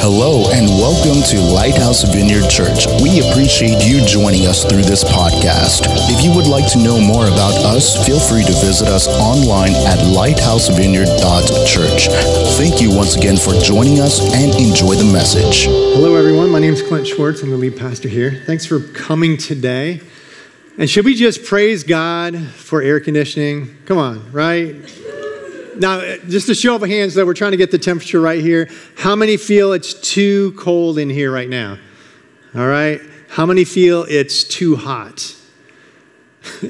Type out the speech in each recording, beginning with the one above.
Hello and welcome to Lighthouse Vineyard Church. We appreciate you joining us through this podcast. If you would like to know more about us, feel free to visit us online at lighthousevineyard.church. Thank you once again for joining us and enjoy the message. Hello, everyone. My name is Clint Schwartz. I'm the lead pastor here. Thanks for coming today. And should we just praise God for air conditioning? Come on, right? Now, just a show of hands, though, we're trying to get the temperature right here. How many feel it's too cold in here right now? All right. How many feel it's too hot?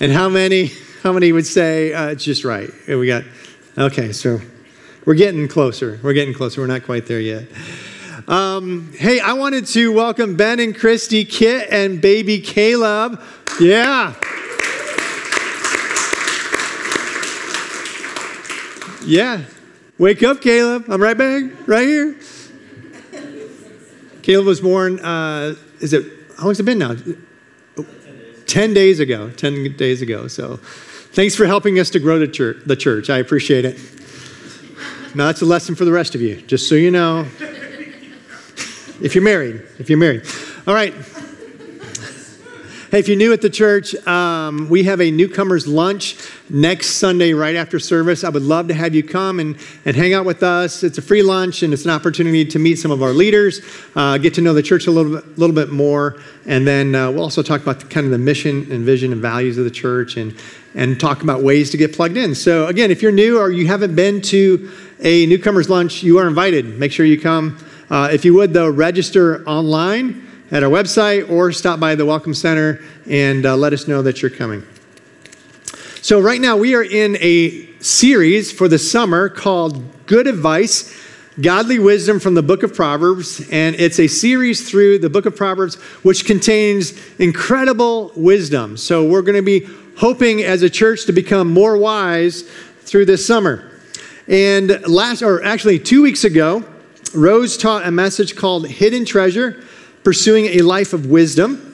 and how many? How many would say uh, it's just right? We got. Okay, so we're getting closer. We're getting closer. We're not quite there yet. Um, hey, I wanted to welcome Ben and Christy, Kit, and baby Caleb. Yeah. Yeah. Wake up, Caleb. I'm right back, right here. Caleb was born, uh, is it, how long's it been now? 10 days ago. 10 days ago. So thanks for helping us to grow the church. The church. I appreciate it. Now, that's a lesson for the rest of you, just so you know. If you're married, if you're married. All right. Hey, if you're new at the church, um, we have a newcomers lunch next Sunday right after service. I would love to have you come and, and hang out with us. It's a free lunch and it's an opportunity to meet some of our leaders, uh, get to know the church a little bit, little bit more, and then uh, we'll also talk about the, kind of the mission and vision and values of the church and, and talk about ways to get plugged in. So, again, if you're new or you haven't been to a newcomers lunch, you are invited. Make sure you come. Uh, if you would, though, register online at our website or stop by the Welcome Center and uh, let us know that you're coming. So, right now, we are in a series for the summer called Good Advice Godly Wisdom from the Book of Proverbs. And it's a series through the Book of Proverbs which contains incredible wisdom. So, we're going to be hoping as a church to become more wise through this summer. And last, or actually, two weeks ago, Rose taught a message called Hidden Treasure pursuing a life of wisdom.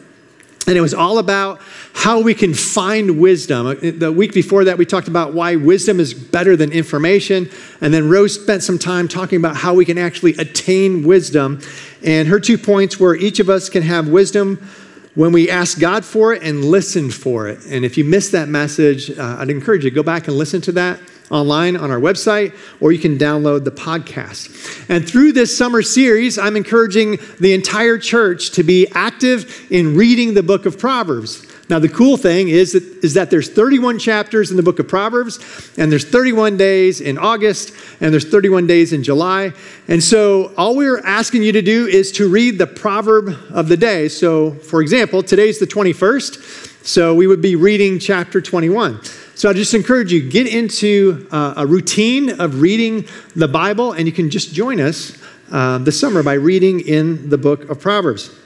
And it was all about how we can find wisdom. Uh, the week before that, we talked about why wisdom is better than information. And then Rose spent some time talking about how we can actually attain wisdom. And her two points were each of us can have wisdom when we ask God for it and listen for it. And if you missed that message, uh, I'd encourage you to go back and listen to that online on our website, or you can download the podcast. And through this summer series, I'm encouraging the entire church to be active in reading the book of Proverbs. Now, the cool thing is that, is that there's 31 chapters in the book of Proverbs, and there's 31 days in August, and there's 31 days in July. And so, all we're asking you to do is to read the proverb of the day. So, for example, today's the 21st, so we would be reading chapter 21. So I just encourage you get into uh, a routine of reading the Bible, and you can just join us uh, this summer by reading in the book of Proverbs.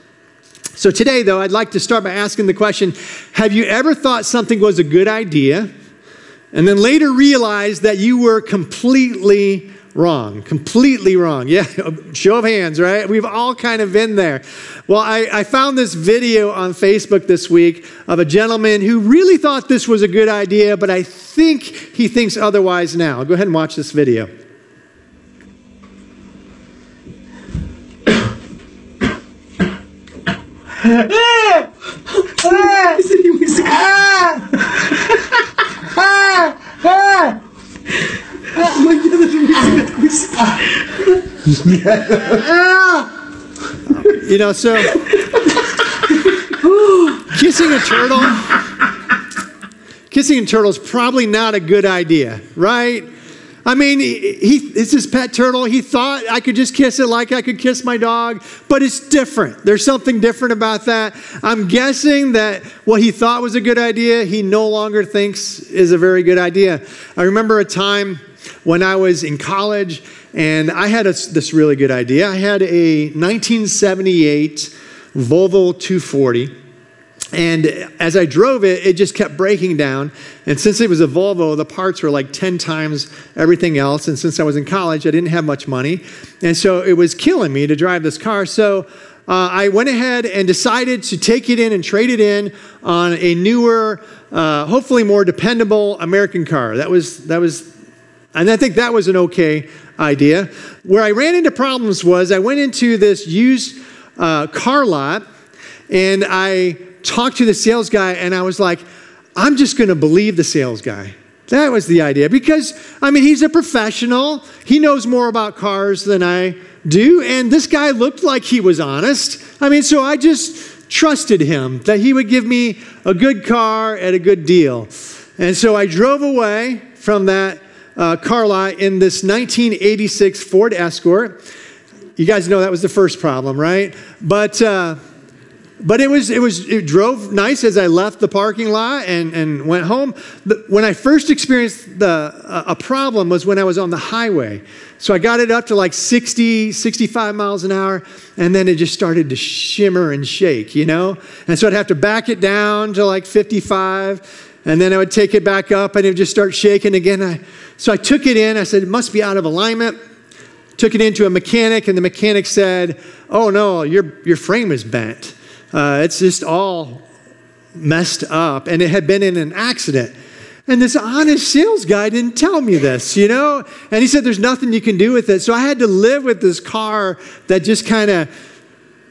So today, though, I'd like to start by asking the question: Have you ever thought something was a good idea, and then later realized that you were completely wrong, completely wrong. Yeah, show of hands, right? We've all kind of been there. Well, I, I, found this video on Facebook this week of a gentleman who really thought this was a good idea, but I think he thinks otherwise now. Go ahead and watch this video. You know, so kissing a turtle, kissing a turtle is probably not a good idea, right? I mean, he, it's his pet turtle. He thought I could just kiss it like I could kiss my dog, but it's different. There's something different about that. I'm guessing that what he thought was a good idea, he no longer thinks is a very good idea. I remember a time when I was in college, and I had a, this really good idea. I had a 1978 Volvo 240. And as I drove it, it just kept breaking down. And since it was a Volvo, the parts were like 10 times everything else. And since I was in college, I didn't have much money. And so it was killing me to drive this car. So uh, I went ahead and decided to take it in and trade it in on a newer, uh, hopefully more dependable American car. That was, that was and I think that was an okay idea. Where I ran into problems was I went into this used uh, car lot and I talked to the sales guy and I was like, I'm just going to believe the sales guy. That was the idea because, I mean, he's a professional. He knows more about cars than I do. And this guy looked like he was honest. I mean, so I just trusted him that he would give me a good car at a good deal. And so I drove away from that uh, car lot in this 1986 Ford Escort. You guys know that was the first problem, right? But. Uh, but it was it was it drove nice as I left the parking lot and, and went home. When I first experienced the a problem was when I was on the highway. So I got it up to like 60, 65 miles an hour, and then it just started to shimmer and shake, you know? And so I'd have to back it down to like 55, and then I would take it back up and it would just start shaking again. I, so I took it in, I said, it must be out of alignment. Took it into a mechanic, and the mechanic said, Oh no, your, your frame is bent. Uh, it's just all messed up, and it had been in an accident. And this honest sales guy didn't tell me this, you know? And he said, There's nothing you can do with it. So I had to live with this car that just kind of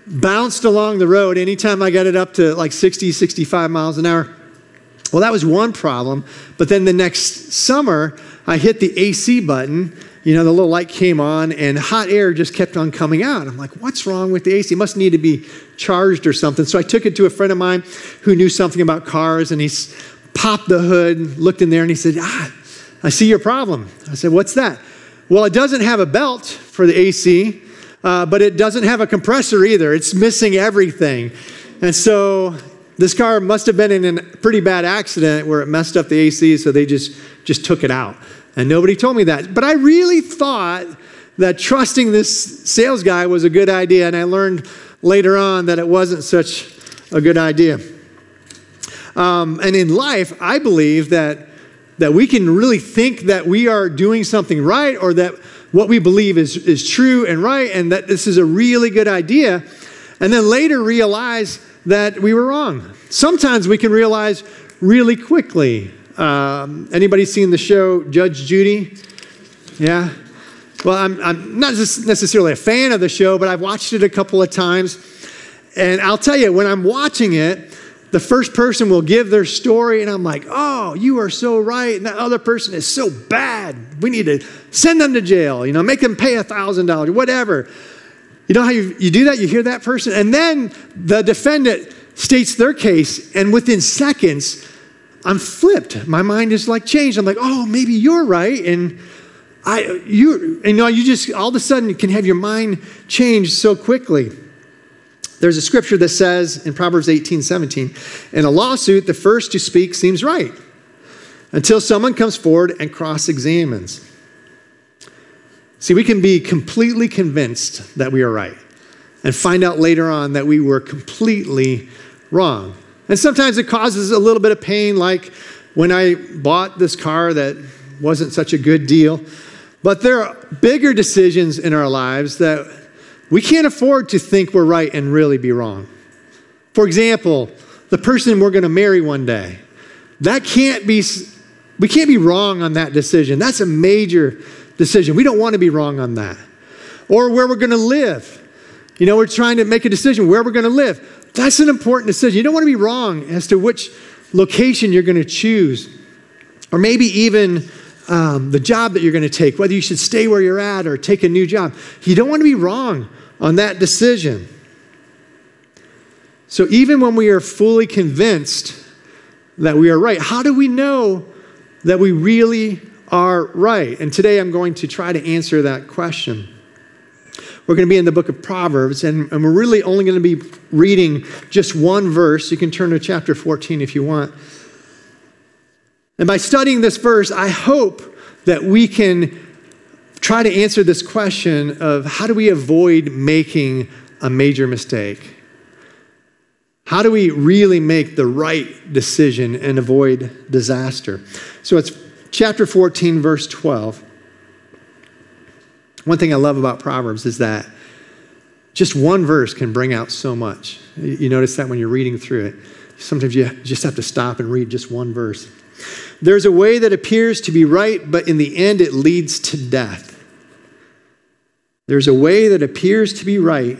bounced along the road anytime I got it up to like 60, 65 miles an hour. Well, that was one problem. But then the next summer, I hit the AC button you know, the little light came on and hot air just kept on coming out. I'm like, what's wrong with the AC? It must need to be charged or something. So I took it to a friend of mine who knew something about cars and he popped the hood, looked in there, and he said, ah, I see your problem. I said, what's that? Well, it doesn't have a belt for the AC, uh, but it doesn't have a compressor either. It's missing everything. And so this car must have been in a pretty bad accident where it messed up the AC, so they just, just took it out. And nobody told me that. But I really thought that trusting this sales guy was a good idea. And I learned later on that it wasn't such a good idea. Um, and in life, I believe that, that we can really think that we are doing something right or that what we believe is, is true and right and that this is a really good idea. And then later realize that we were wrong. Sometimes we can realize really quickly um, anybody seen the show Judge Judy? Yeah? Well, I'm, I'm not necessarily a fan of the show, but I've watched it a couple of times. And I'll tell you, when I'm watching it, the first person will give their story, and I'm like, oh, you are so right. And that other person is so bad. We need to send them to jail, you know, make them pay a $1,000, whatever. You know how you, you do that? You hear that person? And then the defendant states their case, and within seconds, I'm flipped. My mind is like changed. I'm like, oh, maybe you're right. And I, you, you know, you just all of a sudden can have your mind change so quickly. There's a scripture that says in Proverbs 18, 17, in a lawsuit, the first to speak seems right until someone comes forward and cross examines. See, we can be completely convinced that we are right and find out later on that we were completely wrong. And sometimes it causes a little bit of pain, like when I bought this car that wasn't such a good deal. But there are bigger decisions in our lives that we can't afford to think we're right and really be wrong. For example, the person we're going to marry one day. That can't be, we can't be wrong on that decision. That's a major decision. We don't want to be wrong on that. Or where we're going to live. You know, we're trying to make a decision where we're going to live. That's an important decision. You don't want to be wrong as to which location you're going to choose, or maybe even um, the job that you're going to take, whether you should stay where you're at or take a new job. You don't want to be wrong on that decision. So, even when we are fully convinced that we are right, how do we know that we really are right? And today I'm going to try to answer that question. We're going to be in the book of Proverbs, and, and we're really only going to be reading just one verse. You can turn to chapter 14 if you want. And by studying this verse, I hope that we can try to answer this question of how do we avoid making a major mistake? How do we really make the right decision and avoid disaster? So it's chapter 14, verse 12. One thing I love about Proverbs is that just one verse can bring out so much. You notice that when you're reading through it. Sometimes you just have to stop and read just one verse. There's a way that appears to be right, but in the end it leads to death. There's a way that appears to be right,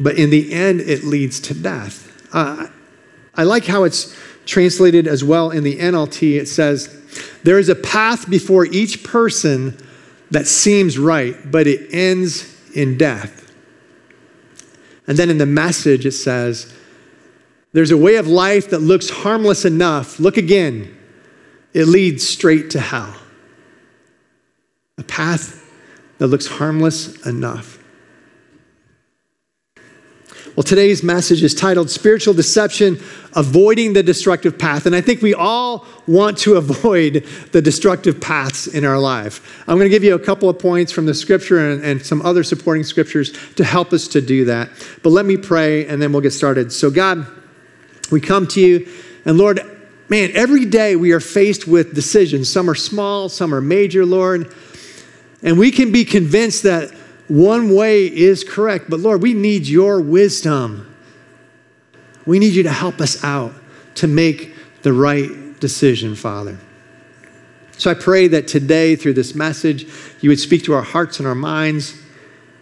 but in the end, it leads to death. Uh, I like how it's translated as well in the NLT. It says, There is a path before each person that seems right, but it ends in death. And then in the message, it says, There's a way of life that looks harmless enough. Look again, it leads straight to hell. A path that looks harmless enough. Well, today's message is titled Spiritual Deception Avoiding the Destructive Path. And I think we all want to avoid the destructive paths in our life. I'm going to give you a couple of points from the scripture and, and some other supporting scriptures to help us to do that. But let me pray and then we'll get started. So, God, we come to you, and Lord, man, every day we are faced with decisions. Some are small, some are major, Lord. And we can be convinced that one way is correct, but Lord, we need your wisdom. We need you to help us out to make the right decision, Father. So I pray that today, through this message, you would speak to our hearts and our minds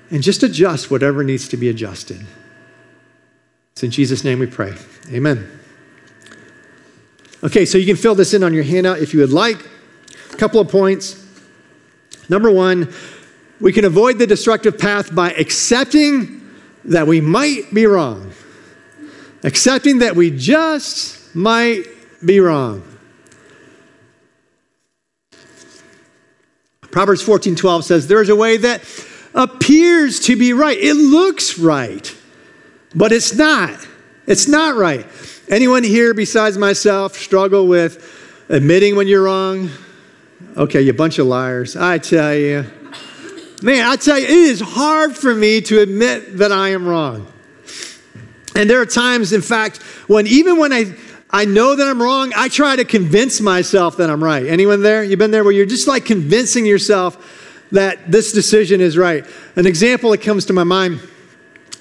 and just adjust whatever needs to be adjusted. It's in Jesus' name we pray. Amen. Okay, so you can fill this in on your handout if you would like. A couple of points. Number one, we can avoid the destructive path by accepting that we might be wrong, accepting that we just might be wrong. Proverbs 14 12 says, There's a way that appears to be right. It looks right, but it's not. It's not right. Anyone here besides myself struggle with admitting when you're wrong? Okay, you bunch of liars. I tell you. Man, I tell you, it is hard for me to admit that I am wrong. And there are times, in fact, when even when I, I know that I'm wrong, I try to convince myself that I'm right. Anyone there? You've been there where you're just like convincing yourself that this decision is right. An example that comes to my mind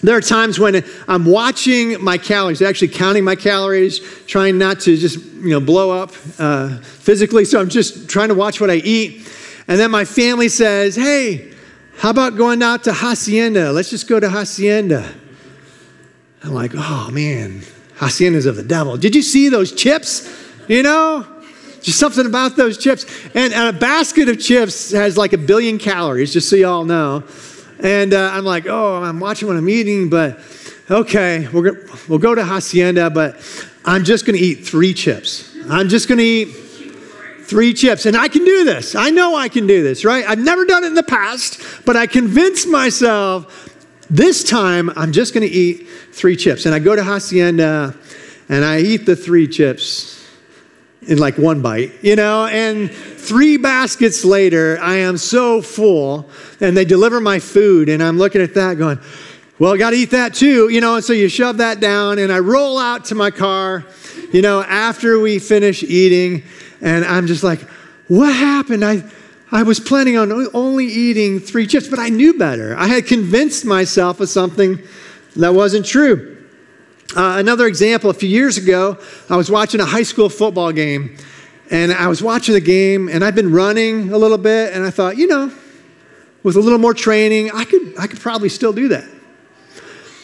there are times when I'm watching my calories, actually counting my calories, trying not to just you know blow up uh, physically. So I'm just trying to watch what I eat, and then my family says, "Hey, how about going out to Hacienda? Let's just go to Hacienda. I'm like, oh man, Hacienda's of the devil. Did you see those chips? You know? Just something about those chips. And, and a basket of chips has like a billion calories, just so you all know. And uh, I'm like, oh, I'm watching what I'm eating, but okay, we're, we'll go to Hacienda, but I'm just going to eat three chips. I'm just going to eat three chips. And I can do this. I know I can do this, right? I've never done it in the past, but I convinced myself this time I'm just going to eat three chips. And I go to Hacienda and I eat the three chips in like one bite, you know, and three baskets later, I am so full and they deliver my food and I'm looking at that going, well, I got to eat that too, you know, and so you shove that down and I roll out to my car, you know, after we finish eating and I'm just like, what happened? I, I was planning on only eating three chips, but I knew better. I had convinced myself of something that wasn't true. Uh, another example, a few years ago, I was watching a high school football game, and I was watching the game, and I've been running a little bit, and I thought, you know, with a little more training, I could, I could probably still do that.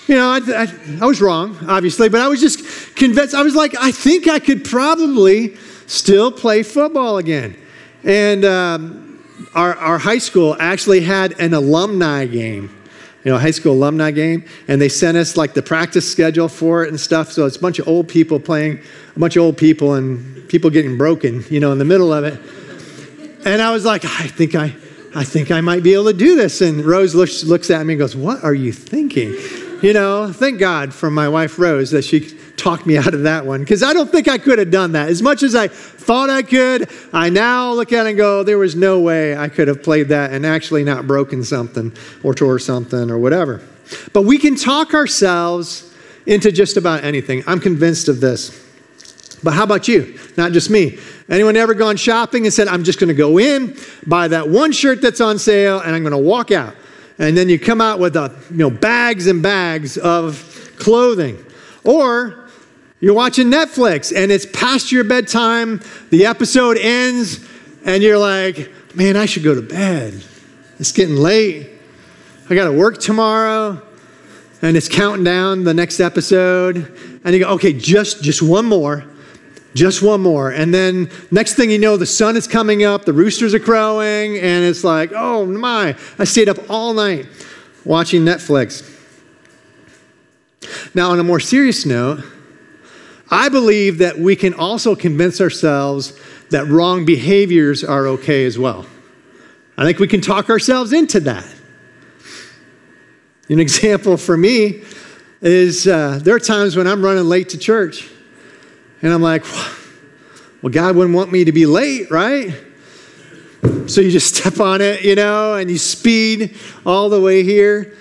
You know, I, I, I was wrong, obviously, but I was just convinced. I was like, I think I could probably still play football again. And um, our, our high school actually had an alumni game you know, high school alumni game, and they sent us like the practice schedule for it and stuff. So it's a bunch of old people playing, a bunch of old people, and people getting broken, you know, in the middle of it. And I was like, I think I, I think I might be able to do this. And Rose looks, looks at me and goes, What are you thinking? You know, thank God for my wife Rose that she talked me out of that one because I don't think I could have done that. As much as I thought I could, I now look at it and go, there was no way I could have played that and actually not broken something or tore something or whatever. But we can talk ourselves into just about anything. I'm convinced of this. But how about you? Not just me. Anyone ever gone shopping and said, I'm just going to go in, buy that one shirt that's on sale, and I'm going to walk out? And then you come out with a, you know, bags and bags of clothing. Or you're watching Netflix and it's past your bedtime, the episode ends, and you're like, man, I should go to bed. It's getting late. I got to work tomorrow and it's counting down the next episode and you go okay just just one more just one more and then next thing you know the sun is coming up the roosters are crowing and it's like oh my i stayed up all night watching netflix now on a more serious note i believe that we can also convince ourselves that wrong behaviors are okay as well i think we can talk ourselves into that an example for me is uh, there are times when I'm running late to church and I'm like, well, God wouldn't want me to be late, right? So you just step on it, you know, and you speed all the way here,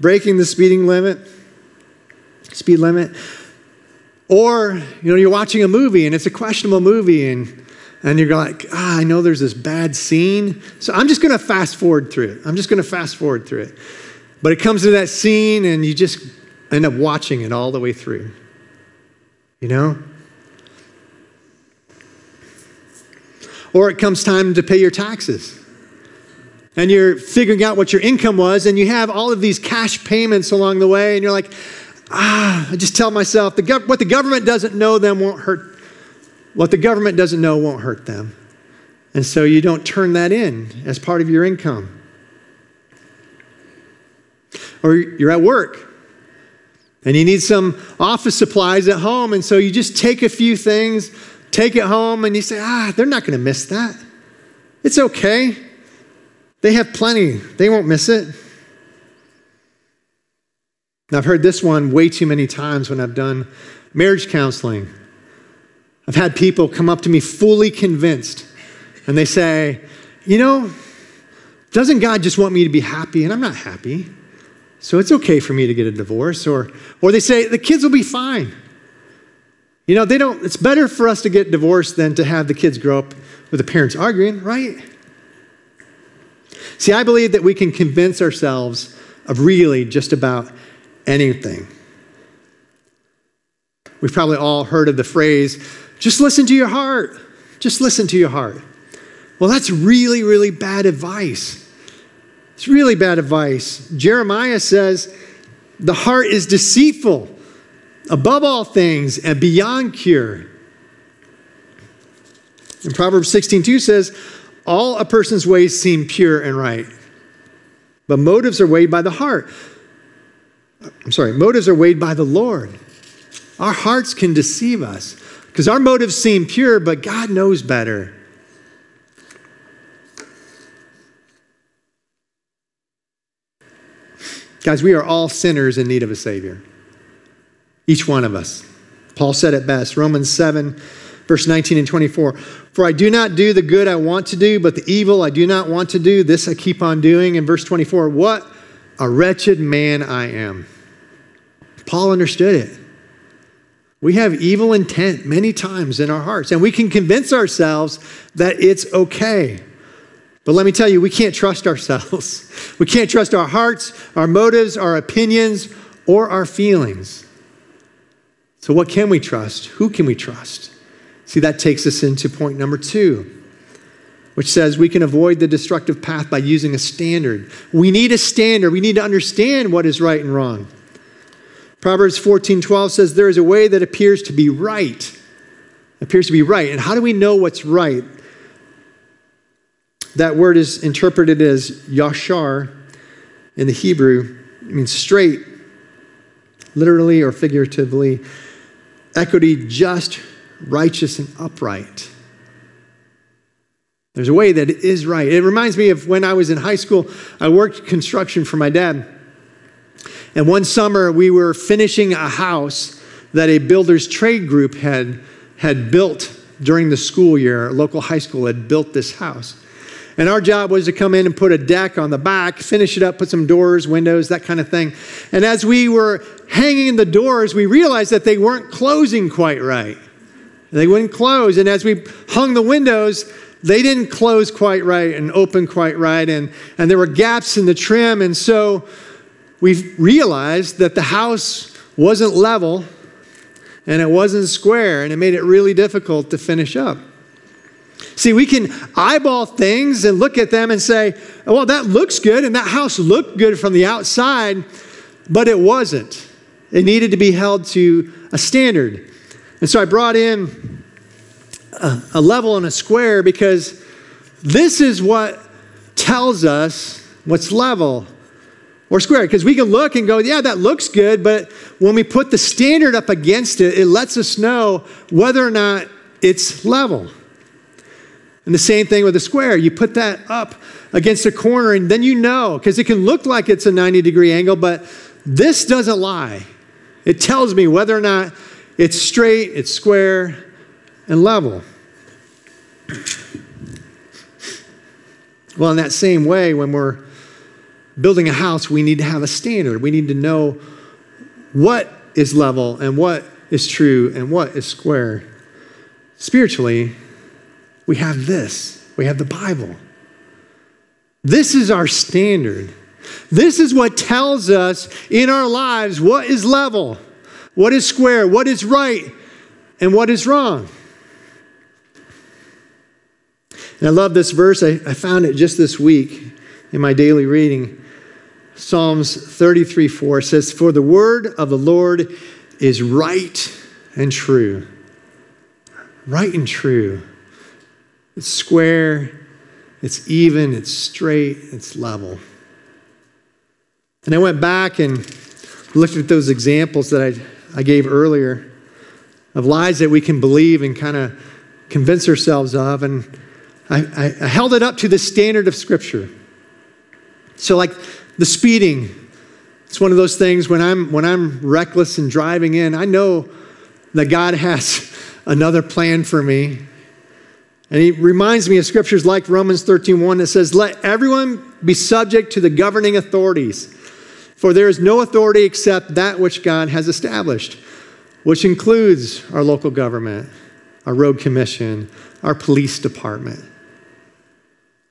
breaking the speeding limit, speed limit. Or, you know, you're watching a movie and it's a questionable movie and, and you're like, ah, I know there's this bad scene. So I'm just going to fast forward through it. I'm just going to fast forward through it. But it comes to that scene and you just end up watching it all the way through. You know? Or it comes time to pay your taxes. And you're figuring out what your income was, and you have all of these cash payments along the way, and you're like, ah, I just tell myself, the gov- what the government doesn't know them won't hurt. What the government doesn't know won't hurt them. And so you don't turn that in as part of your income. Or you're at work and you need some office supplies at home, and so you just take a few things, take it home, and you say, ah, they're not going to miss that. It's okay. They have plenty, they won't miss it. Now, I've heard this one way too many times when I've done marriage counseling. I've had people come up to me fully convinced, and they say, You know, doesn't God just want me to be happy? And I'm not happy. So it's okay for me to get a divorce. Or, or they say, the kids will be fine. You know, they don't, it's better for us to get divorced than to have the kids grow up with the parents arguing, right? See, I believe that we can convince ourselves of really just about anything. We've probably all heard of the phrase, just listen to your heart. Just listen to your heart. Well, that's really, really bad advice. It's really bad advice. Jeremiah says, the heart is deceitful above all things and beyond cure. And Proverbs 16:2 says, all a person's ways seem pure and right, but motives are weighed by the heart. I'm sorry, motives are weighed by the Lord. Our hearts can deceive us because our motives seem pure, but God knows better. Guys, we are all sinners in need of a Savior. Each one of us. Paul said it best Romans 7, verse 19 and 24. For I do not do the good I want to do, but the evil I do not want to do, this I keep on doing. In verse 24, what a wretched man I am. Paul understood it. We have evil intent many times in our hearts, and we can convince ourselves that it's okay. But let me tell you, we can't trust ourselves. We can't trust our hearts, our motives, our opinions, or our feelings. So, what can we trust? Who can we trust? See, that takes us into point number two, which says we can avoid the destructive path by using a standard. We need a standard. We need to understand what is right and wrong. Proverbs 14 12 says, There is a way that appears to be right. Appears to be right. And how do we know what's right? That word is interpreted as yashar in the Hebrew. It means straight, literally or figuratively. Equity, just, righteous, and upright. There's a way that is right. It reminds me of when I was in high school, I worked construction for my dad. And one summer, we were finishing a house that a builder's trade group had, had built during the school year. A local high school had built this house. And our job was to come in and put a deck on the back, finish it up, put some doors, windows, that kind of thing. And as we were hanging the doors, we realized that they weren't closing quite right. They wouldn't close. And as we hung the windows, they didn't close quite right and open quite right. And, and there were gaps in the trim. And so we realized that the house wasn't level and it wasn't square. And it made it really difficult to finish up. See, we can eyeball things and look at them and say, well, that looks good, and that house looked good from the outside, but it wasn't. It needed to be held to a standard. And so I brought in a, a level and a square because this is what tells us what's level or square. Because we can look and go, yeah, that looks good, but when we put the standard up against it, it lets us know whether or not it's level. And the same thing with a square. You put that up against a corner, and then you know, because it can look like it's a 90 degree angle, but this doesn't lie. It tells me whether or not it's straight, it's square, and level. Well, in that same way, when we're building a house, we need to have a standard. We need to know what is level and what is true and what is square. Spiritually, we have this we have the Bible. This is our standard. This is what tells us in our lives what is level, what is square, what is right, and what is wrong. And I love this verse. I, I found it just this week in my daily reading. Psalms 33 4 says, For the word of the Lord is right and true. Right and true. It's square, it's even, it's straight, it's level. And I went back and looked at those examples that I, I gave earlier of lies that we can believe and kind of convince ourselves of. And I, I, I held it up to the standard of Scripture. So, like the speeding, it's one of those things when I'm, when I'm reckless and driving in, I know that God has another plan for me. And he reminds me of scriptures like Romans 13:1 that says, Let everyone be subject to the governing authorities, for there is no authority except that which God has established, which includes our local government, our road commission, our police department.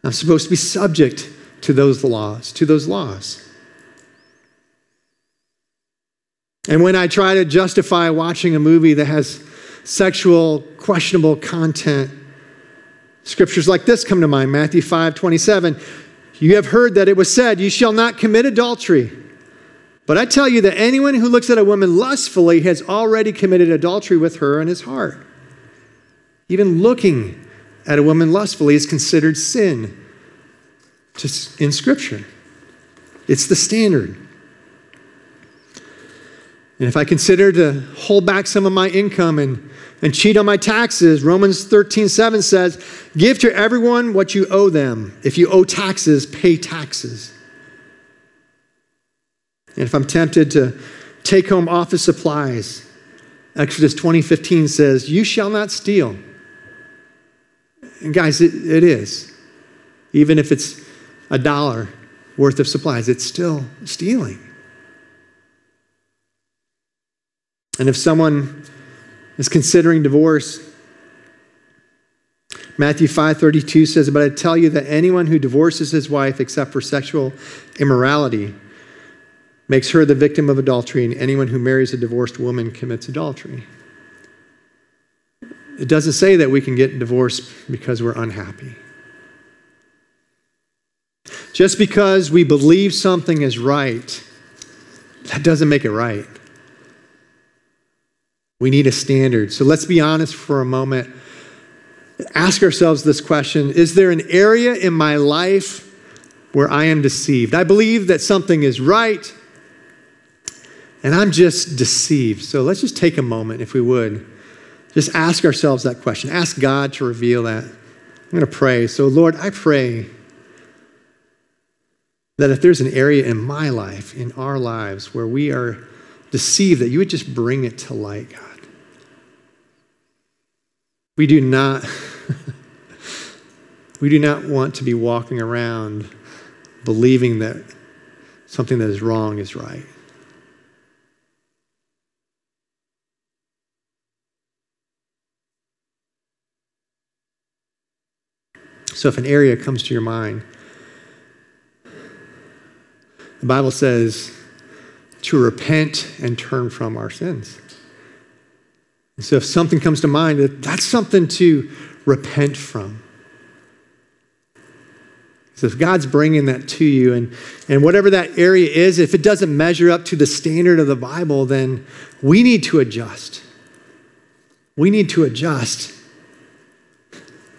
I'm supposed to be subject to those laws, to those laws. And when I try to justify watching a movie that has sexual, questionable content, scriptures like this come to mind Matthew 5 27. You have heard that it was said, You shall not commit adultery. But I tell you that anyone who looks at a woman lustfully has already committed adultery with her in his heart. Even looking at a woman lustfully is considered sin in Scripture. It's the standard. And if I consider to hold back some of my income and, and cheat on my taxes, Romans 13, 7 says, Give to everyone what you owe them. If you owe taxes, pay taxes. And if I'm tempted to take home office supplies, Exodus 20, 15 says, You shall not steal. And guys, it, it is. Even if it's a dollar worth of supplies, it's still stealing. And if someone is considering divorce, Matthew 5:32 says, "But I tell you that anyone who divorces his wife except for sexual immorality makes her the victim of adultery, and anyone who marries a divorced woman commits adultery." It doesn't say that we can get divorced because we're unhappy. Just because we believe something is right, that doesn't make it right. We need a standard. So let's be honest for a moment. Ask ourselves this question Is there an area in my life where I am deceived? I believe that something is right, and I'm just deceived. So let's just take a moment, if we would. Just ask ourselves that question. Ask God to reveal that. I'm going to pray. So, Lord, I pray that if there's an area in my life, in our lives, where we are deceived, that you would just bring it to light, God. We do not. we do not want to be walking around believing that something that is wrong is right. So if an area comes to your mind, the Bible says to repent and turn from our sins. So if something comes to mind, that's something to repent from. So if God's bringing that to you, and, and whatever that area is, if it doesn't measure up to the standard of the Bible, then we need to adjust. We need to adjust.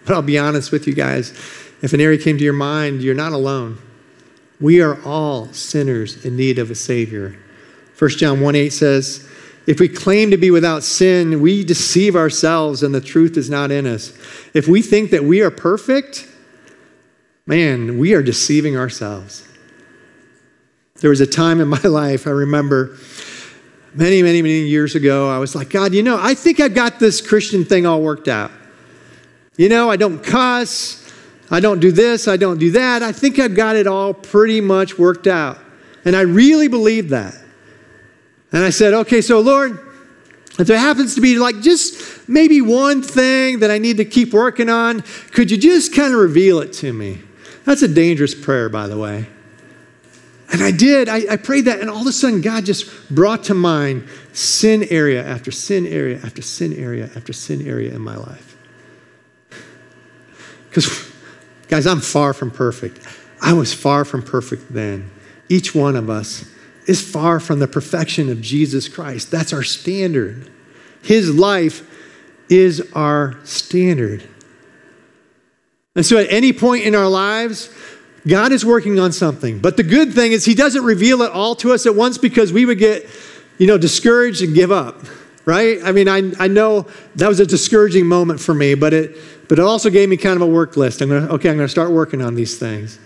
But I'll be honest with you guys if an area came to your mind, you're not alone. We are all sinners in need of a Savior. 1 John 1 8 says, If we claim to be without sin, we deceive ourselves and the truth is not in us. If we think that we are perfect, man, we are deceiving ourselves. There was a time in my life, I remember many, many, many years ago, I was like, God, you know, I think I've got this Christian thing all worked out. You know, I don't cuss. I don't do this, I don't do that. I think I've got it all pretty much worked out. And I really believe that. And I said, okay, so Lord, if there happens to be like just maybe one thing that I need to keep working on, could you just kind of reveal it to me? That's a dangerous prayer, by the way. And I did. I, I, prayed that, and all of a sudden, God just brought to mind sin area after sin area after sin area after sin area in my life. Because Guys, I'm far from perfect. I was far from perfect then. Each one of us is far from the perfection of Jesus Christ. That's our standard. His life is our standard. And so at any point in our lives, God is working on something. But the good thing is he doesn't reveal it all to us at once because we would get, you know, discouraged and give up. Right? I mean, I, I know that was a discouraging moment for me, but it but it also gave me kind of a work list. I'm going to, okay, I'm going to start working on these things.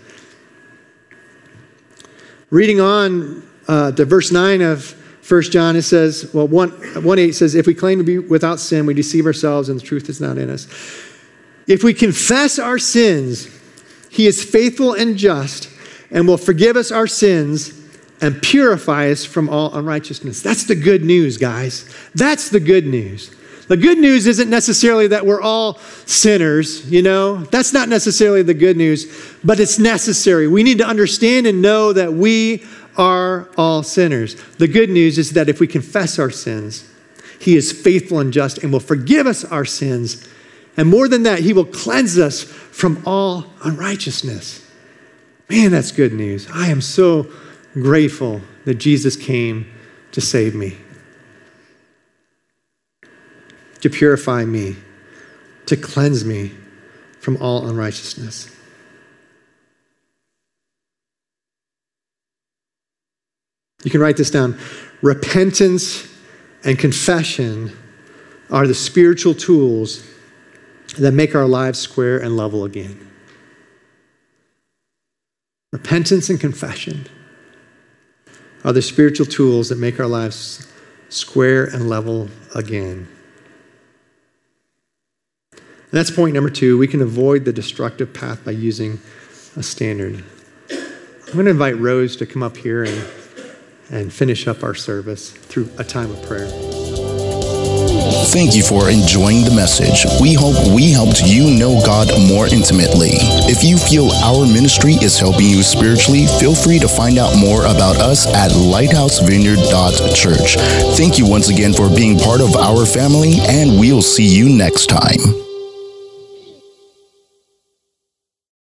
Reading on uh, to verse 9 of 1 John, it says, well, 1, 1 8 says, if we claim to be without sin, we deceive ourselves and the truth is not in us. If we confess our sins, he is faithful and just and will forgive us our sins and purify us from all unrighteousness. That's the good news, guys. That's the good news. The good news isn't necessarily that we're all sinners, you know? That's not necessarily the good news, but it's necessary. We need to understand and know that we are all sinners. The good news is that if we confess our sins, He is faithful and just and will forgive us our sins. And more than that, He will cleanse us from all unrighteousness. Man, that's good news. I am so grateful that Jesus came to save me to purify me, to cleanse me from all unrighteousness. You can write this down. Repentance and confession are the spiritual tools that make our lives square and level again. Repentance and confession are the spiritual tools that make our lives square and level again. And that's point number two. We can avoid the destructive path by using a standard. I'm going to invite Rose to come up here and, and finish up our service through a time of prayer. Thank you for enjoying the message. We hope we helped you know God more intimately. If you feel our ministry is helping you spiritually, feel free to find out more about us at lighthousevineyard.church. Thank you once again for being part of our family, and we'll see you next time.